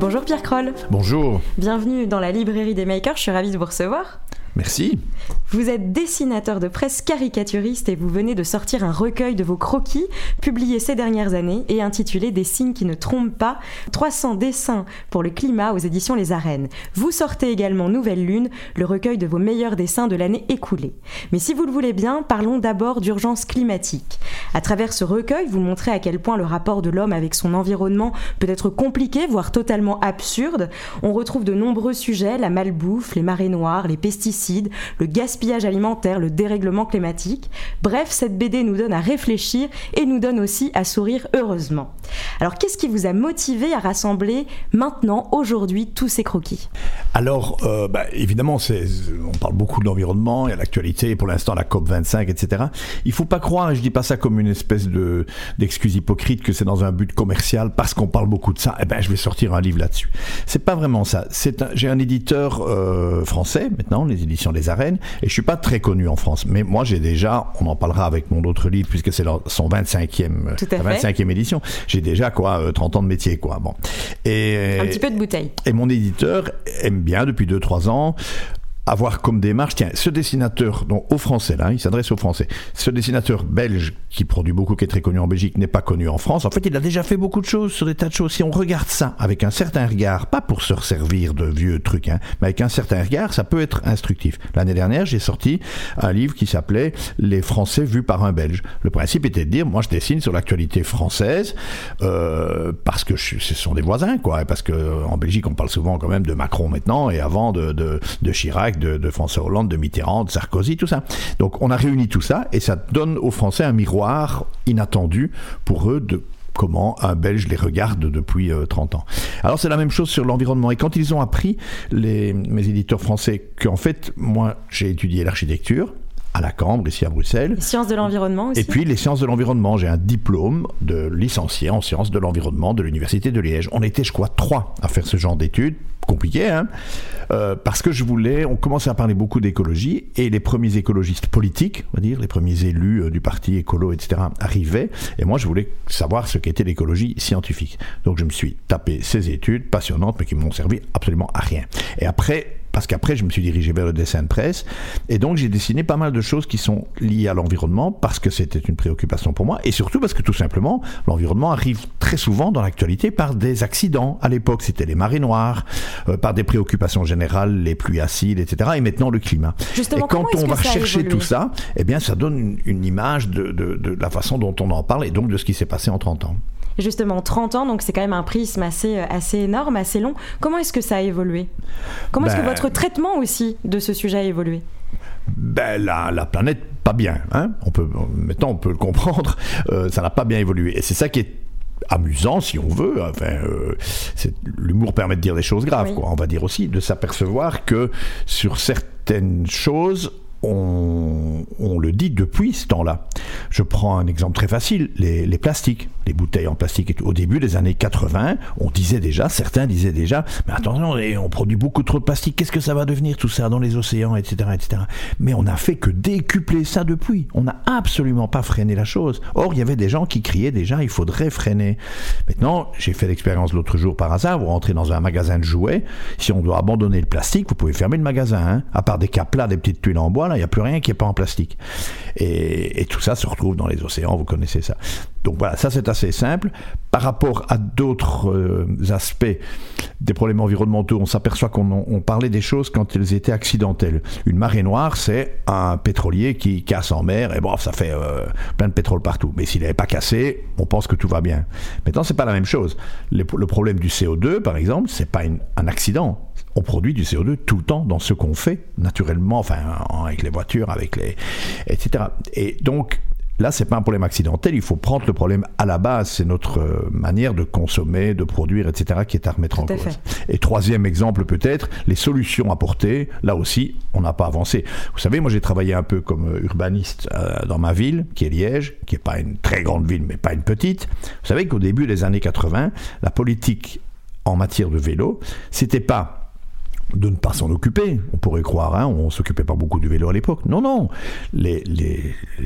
Bonjour Pierre Kroll. Bonjour. Bienvenue dans la librairie des makers, je suis ravie de vous recevoir. Merci. Vous êtes dessinateur de presse caricaturiste et vous venez de sortir un recueil de vos croquis publié ces dernières années et intitulé Des signes qui ne trompent pas, 300 dessins pour le climat aux éditions Les Arènes. Vous sortez également Nouvelle Lune, le recueil de vos meilleurs dessins de l'année écoulée. Mais si vous le voulez bien, parlons d'abord d'urgence climatique. À travers ce recueil, vous montrez à quel point le rapport de l'homme avec son environnement peut être compliqué, voire totalement absurde. On retrouve de nombreux sujets, la malbouffe, les marées noires, les pesticides, le gaspillage alimentaire, le dérèglement climatique. Bref, cette BD nous donne à réfléchir et nous donne aussi à sourire heureusement. Alors qu'est-ce qui vous a motivé à rassembler maintenant, aujourd'hui, tous ces croquis? Alors, euh, bah, évidemment, on parle beaucoup de l'environnement et à l'actualité, pour l'instant la COP25, etc. Il faut pas croire, et je dis pas ça comme une espèce de, d'excuse hypocrite, que c'est dans un but commercial, parce qu'on parle beaucoup de ça, eh ben, je vais sortir un livre là-dessus. C'est pas vraiment ça. J'ai un éditeur euh, français, maintenant, les éditions des Arènes, et je suis pas très connu en France. Mais moi, j'ai déjà, on en parlera avec mon autre livre, puisque c'est son 25e, 25e édition, j'ai déjà, quoi, 30 euh, ans de métier, quoi. Bon. Et, Un petit peu de bouteille. Et mon éditeur aime bien, depuis 2-3 ans, avoir comme démarche, tiens, ce dessinateur, donc aux Français là, il s'adresse aux Français, ce dessinateur belge qui produit beaucoup, qui est très connu en Belgique, n'est pas connu en France. En fait, il a déjà fait beaucoup de choses sur des tas de choses. Si on regarde ça avec un certain regard, pas pour se servir de vieux trucs, hein, mais avec un certain regard, ça peut être instructif. L'année dernière, j'ai sorti un livre qui s'appelait Les Français vus par un Belge. Le principe était de dire, moi, je dessine sur l'actualité française euh, parce que ce sont des voisins, quoi, parce que Belgique, on parle souvent quand même de Macron maintenant et avant de, de, de Chirac de, François Hollande, de Mitterrand, de Sarkozy, tout ça. Donc on a réuni tout ça et ça donne aux Français un miroir inattendu pour eux de comment un Belge les regarde depuis 30 euh, ans. Alors c'est la même chose sur l'environnement. Et quand ils ont appris, les, mes éditeurs français, qu'en fait, moi j'ai étudié l'architecture, à la Cambre, ici à Bruxelles. Les sciences de l'environnement aussi. Et puis les sciences de l'environnement. J'ai un diplôme de licencié en sciences de l'environnement de l'Université de Liège. On était, je crois, trois à faire ce genre d'études compliqué, hein euh, parce que je voulais, on commençait à parler beaucoup d'écologie, et les premiers écologistes politiques, on va dire, les premiers élus euh, du parti écolo, etc., arrivaient, et moi je voulais savoir ce qu'était l'écologie scientifique. Donc je me suis tapé ces études passionnantes, mais qui m'ont servi absolument à rien. Et après, parce qu'après je me suis dirigé vers le dessin de presse et donc j'ai dessiné pas mal de choses qui sont liées à l'environnement parce que c'était une préoccupation pour moi et surtout parce que tout simplement l'environnement arrive très souvent dans l'actualité par des accidents. À l'époque c'était les marées noires, euh, par des préoccupations générales, les pluies acides, etc. et maintenant le climat. Justement, et quand on va chercher tout ça, eh bien ça donne une, image de, de la façon dont on en parle et donc de ce qui s'est passé en 30 ans justement 30 ans, donc c'est quand même un prisme assez, euh, assez énorme, assez long. Comment est-ce que ça a évolué? Comment est-ce que ben, votre traitement aussi de ce sujet a évolué? Ben, la, la planète, pas bien. Hein on peut, maintenant, on peut le comprendre. Euh, ça n'a pas bien évolué. Et c'est ça qui est amusant si on veut. Enfin, euh, l'humour permet de dire des choses graves, quoi. On va dire aussi de s'apercevoir que sur certaines choses, on, le dit depuis ce temps-là. Je prends un exemple très facile, les, plastiques, les bouteilles en plastique. Au début des années 80, on disait déjà, certains disaient déjà, mais attention, on produit beaucoup trop de plastique, qu'est-ce que ça va devenir tout ça dans les océans, etc., etc. Mais on n'a fait que décupler ça depuis. On n'a absolument pas freiné la chose. Or, il y avait des gens qui criaient déjà, il faudrait freiner. Maintenant, j'ai fait l'expérience l'autre jour par hasard, vous rentrez dans un magasin de jouets, si on doit abandonner le plastique, vous pouvez fermer le magasin, hein. à part des caplas, des petites tuiles en bois, il n'y a plus rien qui n'est pas en plastique. Et, tout ça se retrouve dans les océans, vous connaissez ça. Donc voilà, ça c'est assez simple. Par rapport à d'autres euh, aspects des problèmes environnementaux, on s'aperçoit qu'on parlait des choses quand elles étaient accidentelles. Une marée noire, c'est un pétrolier qui casse en mer, et bon, ça fait euh, plein de pétrole partout. Mais s'il n'avait pas cassé, on pense que tout va bien. Maintenant, c'est pas la même chose. Le, problème du CO2, par exemple, c'est pas un accident on produit du CO2 tout le temps dans ce qu'on fait, naturellement, enfin, avec les voitures, avec les. etc. Et donc, Là, c'est pas un problème accidentel, il faut prendre le problème à la base. C'est notre euh, manière de consommer, de produire, etc., qui est à remettre en cause. Et troisième exemple, peut-être, les solutions apportées. Là aussi, on n'a pas avancé. Vous savez, moi, j'ai travaillé un peu comme euh, urbaniste euh, dans ma ville, qui est Liège, qui n'est pas une très grande ville, mais pas une petite. Vous savez qu'au début des années 80, la politique en matière de vélo, c'était pas de ne pas s'en occuper. On pourrait croire, hein, on s'occupait pas beaucoup du vélo à l'époque. Non, non. Les,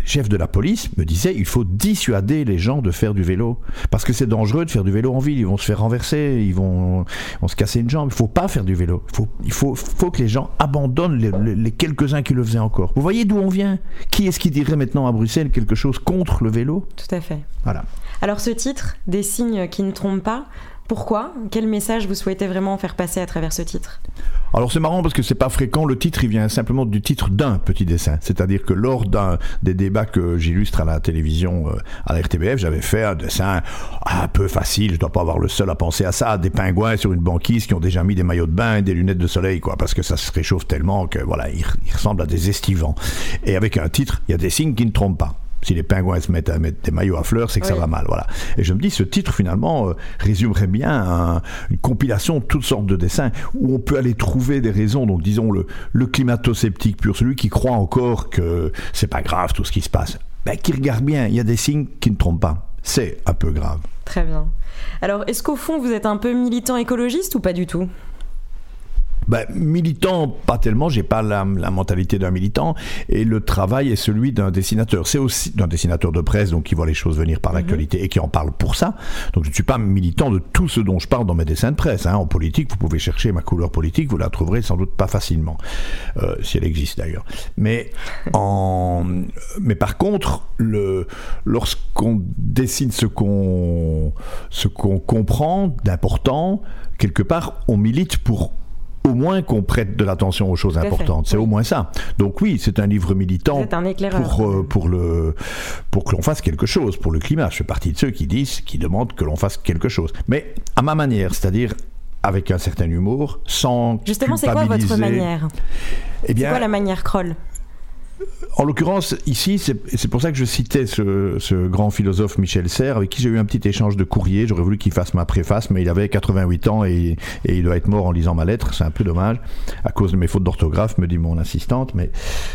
chefs de la police me disaient il faut dissuader les gens de faire du vélo. Parce que c'est dangereux de faire du vélo en ville. Ils vont se faire renverser, ils vont, se casser une jambe. Il faut pas faire du vélo. Il faut, il faut, faut que les gens abandonnent les, les quelques-uns qui le faisaient encore. Vous voyez d'où on vient? Qui est-ce qui dirait maintenant à Bruxelles quelque chose contre le vélo? Tout à fait. Voilà. Alors ce titre, Des signes qui ne trompent pas, pourquoi? Quel message vous souhaitez vraiment faire passer à travers ce titre? Alors c'est marrant parce que c'est pas fréquent. Le titre, il vient simplement du titre d'un petit dessin. C'est-à-dire que lors d'un des débats que j'illustre à la télévision, euh, à la RTBF, j'avais fait un dessin un peu facile. Je dois pas avoir le seul à penser à ça. Des pingouins sur une banquise qui ont déjà mis des maillots de bain et des lunettes de soleil, quoi, parce que ça se réchauffe tellement que voilà, ils ressemblent à des estivants. Et avec un titre, il y a des signes qui ne trompent pas si les pingouins se mettent à mettre des maillots à fleurs, c'est que ça va mal. Voilà. Et je me dis, ce titre, finalement, euh, résumerait bien une compilation de toutes sortes de dessins où on peut aller trouver des raisons. Donc, disons, le, le climato-sceptique pur, celui qui croit encore que c'est pas grave tout ce qui se passe, ben, qui regarde bien, il y a des signes qui ne trompent pas. C'est un peu grave. Très bien. Alors, est-ce qu'au fond, vous êtes un peu militant écologiste ou pas du tout? Ben, militant, pas tellement, j'ai pas la, mentalité d'un militant, et le travail est celui d'un dessinateur. C'est aussi d'un dessinateur de presse, donc qui voit les choses venir par mhm. l'actualité et qui en parle pour ça. Donc je ne suis pas militant de tout ce dont je parle dans mes dessins de presse. Hein. En politique, vous pouvez chercher ma couleur politique, vous la trouverez sans doute pas facilement, euh, si elle existe d'ailleurs. Mais, en... Mais par contre, le... lorsqu'on dessine ce qu'on ce qu'on comprend d'important, quelque part, on milite pour au moins qu'on prête de l'attention aux choses importantes. C'est au moins ça. Donc oui, c'est un livre militant pour, euh, pour, le, pour que l'on fasse quelque chose pour le climat. Je fais partie de ceux qui disent, qui demandent que l'on fasse quelque chose. Mais à ma manière, c'est-à-dire avec un certain humour, sans Justement, c'est quoi votre manière? Eh bien, C'est quoi la manière Kroll? En l'occurrence, ici, c'est pour ça que je citais ce, grand philosophe Michel Serres, avec qui j'ai eu un petit échange de courrier. J'aurais voulu qu'il fasse ma préface, mais il avait 88 ans et, il doit être mort en lisant ma lettre. C'est un peu dommage, à cause de mes fautes d'orthographe, me dit mon assistante. Mais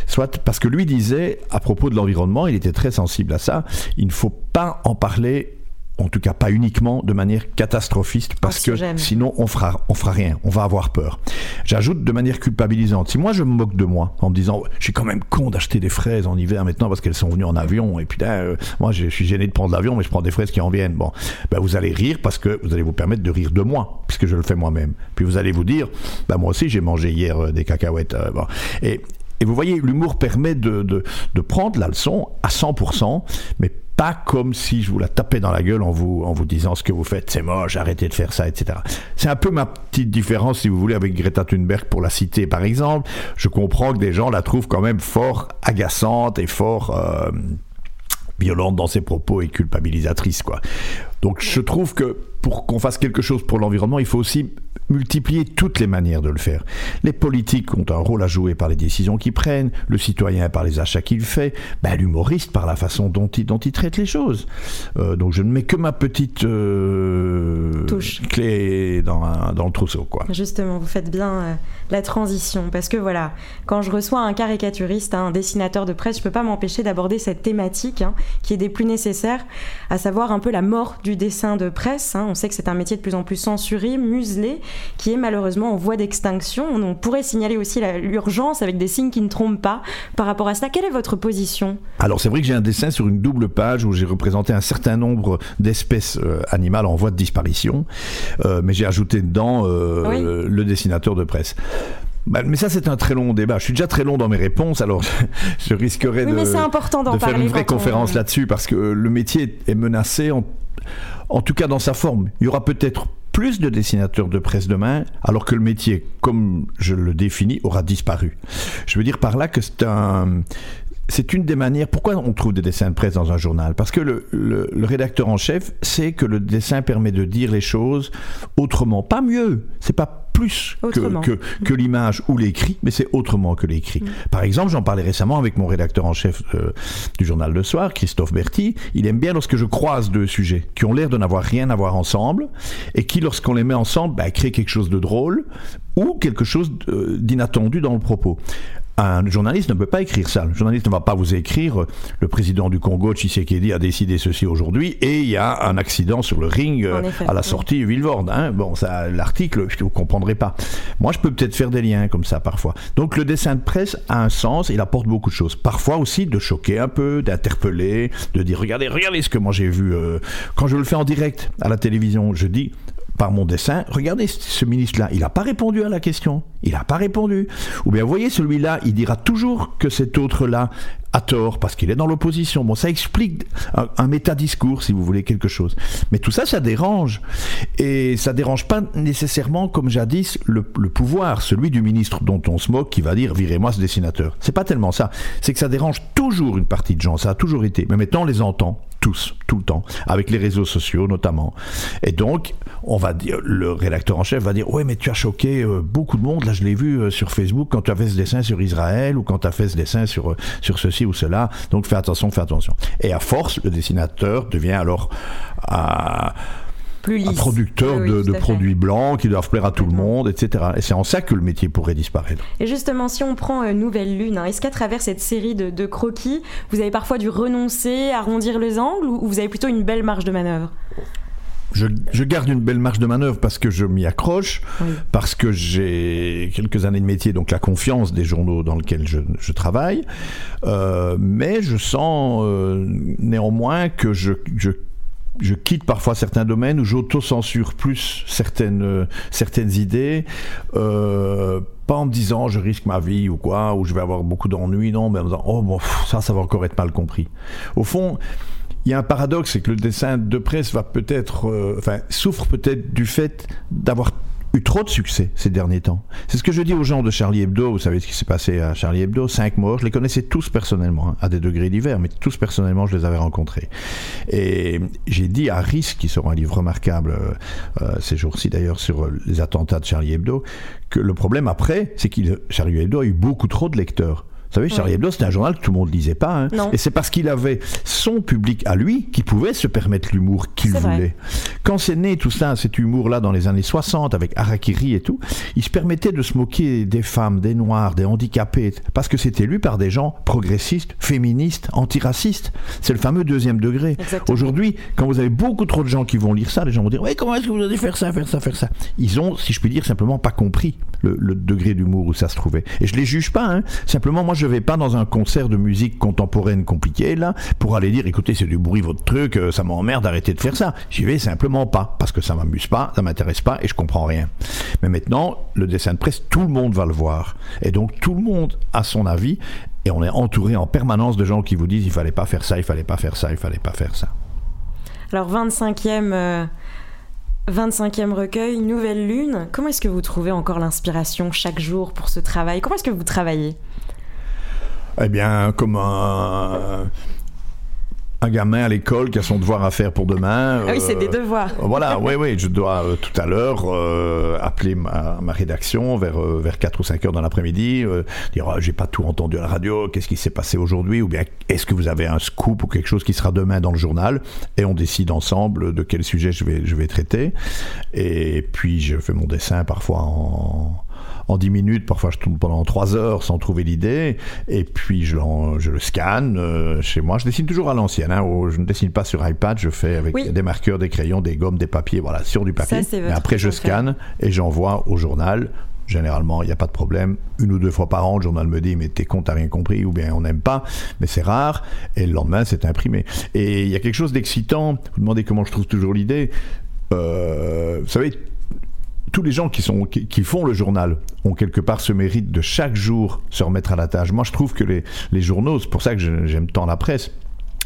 soit parce que lui disait, à propos de l'environnement, il était très sensible à ça, il ne faut pas en parler en tout cas pas uniquement de manière catastrophiste, parce que sinon on fera, on fera rien, on va avoir peur. J'ajoute de manière culpabilisante. Si moi je me moque de moi en me disant, je suis quand même con d'acheter des fraises en hiver maintenant parce qu'elles sont venues en avion, et puis là, moi je suis gêné de prendre l'avion, mais je prends des fraises qui en viennent. Bon, ben, vous allez rire parce que vous allez vous permettre de rire de moi, puisque je le fais moi-même. Puis vous allez vous dire, ben, moi aussi j'ai mangé hier euh, des cacahuètes. Euh, bon. Et, et vous voyez, l'humour permet de, de, de, prendre la leçon à 100%, mais pas comme si je vous la tapais dans la gueule en vous, en vous disant ce que vous faites, c'est moche, arrêtez de faire ça, etc. C'est un peu ma petite différence, si vous voulez, avec Greta Thunberg pour la citer, par exemple. Je comprends que des gens la trouvent quand même fort agaçante et fort euh, violente dans ses propos et culpabilisatrice, quoi. Donc je trouve que pour qu'on fasse quelque chose pour l'environnement, il faut aussi multiplier toutes les manières de le faire. Les politiques ont un rôle à jouer par les décisions qu'ils prennent, le citoyen par les achats qu'il fait, ben, l'humoriste par la façon dont il, dont il traite les choses. Euh, donc je ne mets que ma petite euh, clé dans, dans, le trousseau. Quoi. Justement, vous faites bien euh, la transition, parce que voilà, quand je reçois un caricaturiste, un dessinateur de presse, je ne peux pas m'empêcher d'aborder cette thématique hein, qui est des plus nécessaires, à savoir un peu la mort du dessin de presse. Hein. On sait que c'est un métier de plus en plus censuré, muselé, qui est malheureusement en voie d'extinction. On pourrait signaler aussi l'urgence avec des signes qui ne trompent pas par rapport à cela. Quelle est votre position? Alors c'est vrai que j'ai un dessin sur une double page où j'ai représenté un certain nombre d'espèces euh, animales en voie de disparition, euh, mais j'ai ajouté dedans euh, le dessinateur de presse. Bah, mais ça, c'est un très long débat. Je suis déjà très long dans mes réponses, alors je, risquerais de, faire une vraie conférence là-dessus parce que le métier est menacé, en, en tout cas dans sa forme. Il y aura peut-être plus de dessinateurs de presse demain, alors que le métier, comme je le définis, aura disparu. Je veux dire par là que c'est un, c'est une des manières. Pourquoi on trouve des dessins de presse dans un journal? Parce que le, le, rédacteur en chef sait que le dessin permet de dire les choses autrement, pas mieux. C'est pas plus que, que, l'image ou l'écrit, mais c'est autrement que l'écrit. Mm. Par exemple, j'en parlais récemment avec mon rédacteur en chef euh, du journal Le Soir, Christophe Berti. Il aime bien lorsque je croise deux sujets qui ont l'air de n'avoir rien à voir ensemble et qui, lorsqu'on les met ensemble, bah, créent quelque chose de drôle ou quelque chose d'inattendu dans le propos. Un journaliste ne peut pas écrire ça. Le journaliste ne va pas vous écrire le président du Congo, Tshisekedi, a décidé ceci aujourd'hui et il y a un accident sur le ring euh, à la sortie oui. Hein. Bon, ça, l'article, vous ne comprendrez pas. Moi, je peux peut-être faire des liens comme ça parfois. Donc, le dessin de presse a un sens, il apporte beaucoup de choses. Parfois aussi de choquer un peu, d'interpeller, de dire regardez, regardez ce que moi j'ai vu. Euh, quand je le fais en direct à la télévision, je dis par mon dessin, regardez ce ministre-là, il n'a pas répondu à la question, il n'a pas répondu. Ou bien, voyez, celui-là, il dira toujours que cet autre-là a tort parce qu'il est dans l'opposition. Bon, ça explique un, un métadiscours, si vous voulez, quelque chose. Mais tout ça, ça dérange. Et ça dérange pas nécessairement, comme jadis, le, le pouvoir, celui du ministre dont on se moque, qui va dire virez-moi ce dessinateur. C'est pas tellement ça. C'est que ça dérange toujours une partie de gens. Ça a toujours été. Mais maintenant, on les entend tous, tout le temps, avec les réseaux sociaux notamment. Et donc, on va dire, le rédacteur en chef va dire, ouais, mais tu as choqué euh, beaucoup de monde. Là, je l'ai vu euh, sur Facebook quand tu as fait ce dessin sur Israël ou quand tu as fait ce dessin sur, euh, sur ceci ou cela. Donc, fais attention, fais attention. Et à force, le dessinateur devient alors à un producteur de, produits blancs qui doivent plaire à tout le monde, etc. Et c'est en ça que le métier pourrait disparaître. Et justement, si on prend euh, Nouvelle Lune, hein, est-ce qu'à travers cette série de, croquis, vous avez parfois dû renoncer, arrondir les angles, ou vous avez plutôt une belle marge de manœuvre? Je, garde une belle marge de manœuvre parce que je m'y accroche, parce que j'ai quelques années de métier, donc la confiance des journaux dans lesquels je, travaille. Euh, mais je sens euh, néanmoins que je, je je quitte parfois certains domaines où j'auto-censure plus certaines, euh, certaines idées. Euh, pas en me disant je risque ma vie ou quoi, ou je vais avoir beaucoup d'ennuis, non, mais en me disant oh bon, ça, ça va encore être mal compris. Au fond, il y a un paradoxe, c'est que le dessin de presse va peut-être, euh, enfin, souffre peut-être du fait d'avoir eu trop de succès ces derniers temps. C'est ce que je dis aux gens de Charlie Hebdo. Vous savez ce qui s'est passé à Charlie Hebdo Cinq morts. Je les connaissais tous personnellement, hein, à des degrés divers, mais tous personnellement, je les avais rencontrés. Et j'ai dit à Risk, qui sera un livre remarquable euh, euh, ces jours-ci d'ailleurs sur les attentats de Charlie Hebdo, que le problème après, c'est que Charlie Hebdo a eu beaucoup trop de lecteurs. Vous savez, Charlie Hebdo, c'était un journal que tout le monde ne lisait pas. Hein. Et c'est parce qu'il avait son public à lui qui pouvait se permettre l'humour qu'il voulait. Quand c'est né tout ça, cet humour-là, dans les années 60, avec Harakiri et tout, il se permettait de se moquer des femmes, des noirs, des handicapés, parce que c'était lu par des gens progressistes, féministes, antiracistes. C'est le fameux deuxième degré. Aujourd'hui, quand vous avez beaucoup trop de gens qui vont lire ça, les gens vont dire Oui, comment est-ce que vous allez faire ça, faire ça, faire ça? Ils ont, si je puis dire, simplement pas compris le, degré d'humour où ça se trouvait. Et je les juge pas, hein. simplement moi je vais pas dans un concert de musique contemporaine compliqué là pour aller dire écoutez c'est du bruit votre truc, euh, ça m'emmerde, arrêtez de faire ça. J'y vais simplement pas parce que ça m'amuse pas, ça m'intéresse pas et je comprends rien. Mais maintenant le dessin de presse tout le monde va le voir et donc tout le monde a son avis et on est entouré en permanence de gens qui vous disent il fallait pas faire ça, il fallait pas faire ça, il fallait pas faire ça. Alors 25e 25e recueil, Nouvelle Lune. Comment est-ce que vous trouvez encore l'inspiration chaque jour pour ce travail? Comment est-ce que vous travaillez? Eh bien, comme un gamin à l'école qui a son devoir à faire pour demain. Ah oui, c'est des euh, devoirs. voilà, oui, oui, je dois euh, tout à l'heure euh, appeler ma, ma, rédaction vers, vers 4 ou 5 heures dans l'après-midi, dire oh, j'ai pas tout entendu à la radio, qu'est-ce qui s'est passé aujourd'hui, ou bien est-ce que vous avez un scoop ou quelque chose qui sera demain dans le journal, et on décide ensemble de quel sujet je vais, je vais traiter. Et puis je fais mon dessin parfois en en 10 minutes, parfois je tourne pendant 3 heures sans trouver l'idée, et puis je, je le scanne euh, chez moi. Je dessine toujours à l'ancienne, hein, je ne dessine pas sur iPad, je fais avec des marqueurs, des crayons, des gommes, des papiers, voilà, sur du papier. Mais après je scanne et j'envoie au journal généralement, il n'y a pas de problème. Une ou deux fois par an, le journal me dit, mais t'es con, t'as rien compris, ou bien on n'aime pas, mais c'est rare. Et le lendemain, c'est imprimé. Et il y a quelque chose d'excitant. Vous demandez comment je trouve toujours l'idée. Euh, vous savez, tous les gens qui, sont, qui, font le journal ont quelque part ce mérite de chaque jour se remettre à la tâche. Moi, je trouve que les, les journaux, c'est pour ça que j'aime tant la presse,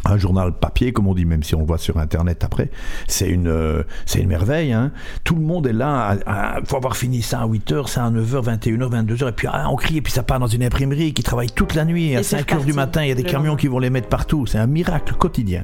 un journal papier, comme on dit, même si on le voit sur Internet après, c'est une, euh, c'est une merveille. Hein. Tout le monde est là. Il faut avoir fini ça à 8h, ça à 9h, 21h, 22h, et puis ah, on crie, et puis ça part dans une imprimerie qui travaille toute la nuit. Et à 5h du matin, il y a des camions qui vont les mettre partout. C'est un miracle quotidien.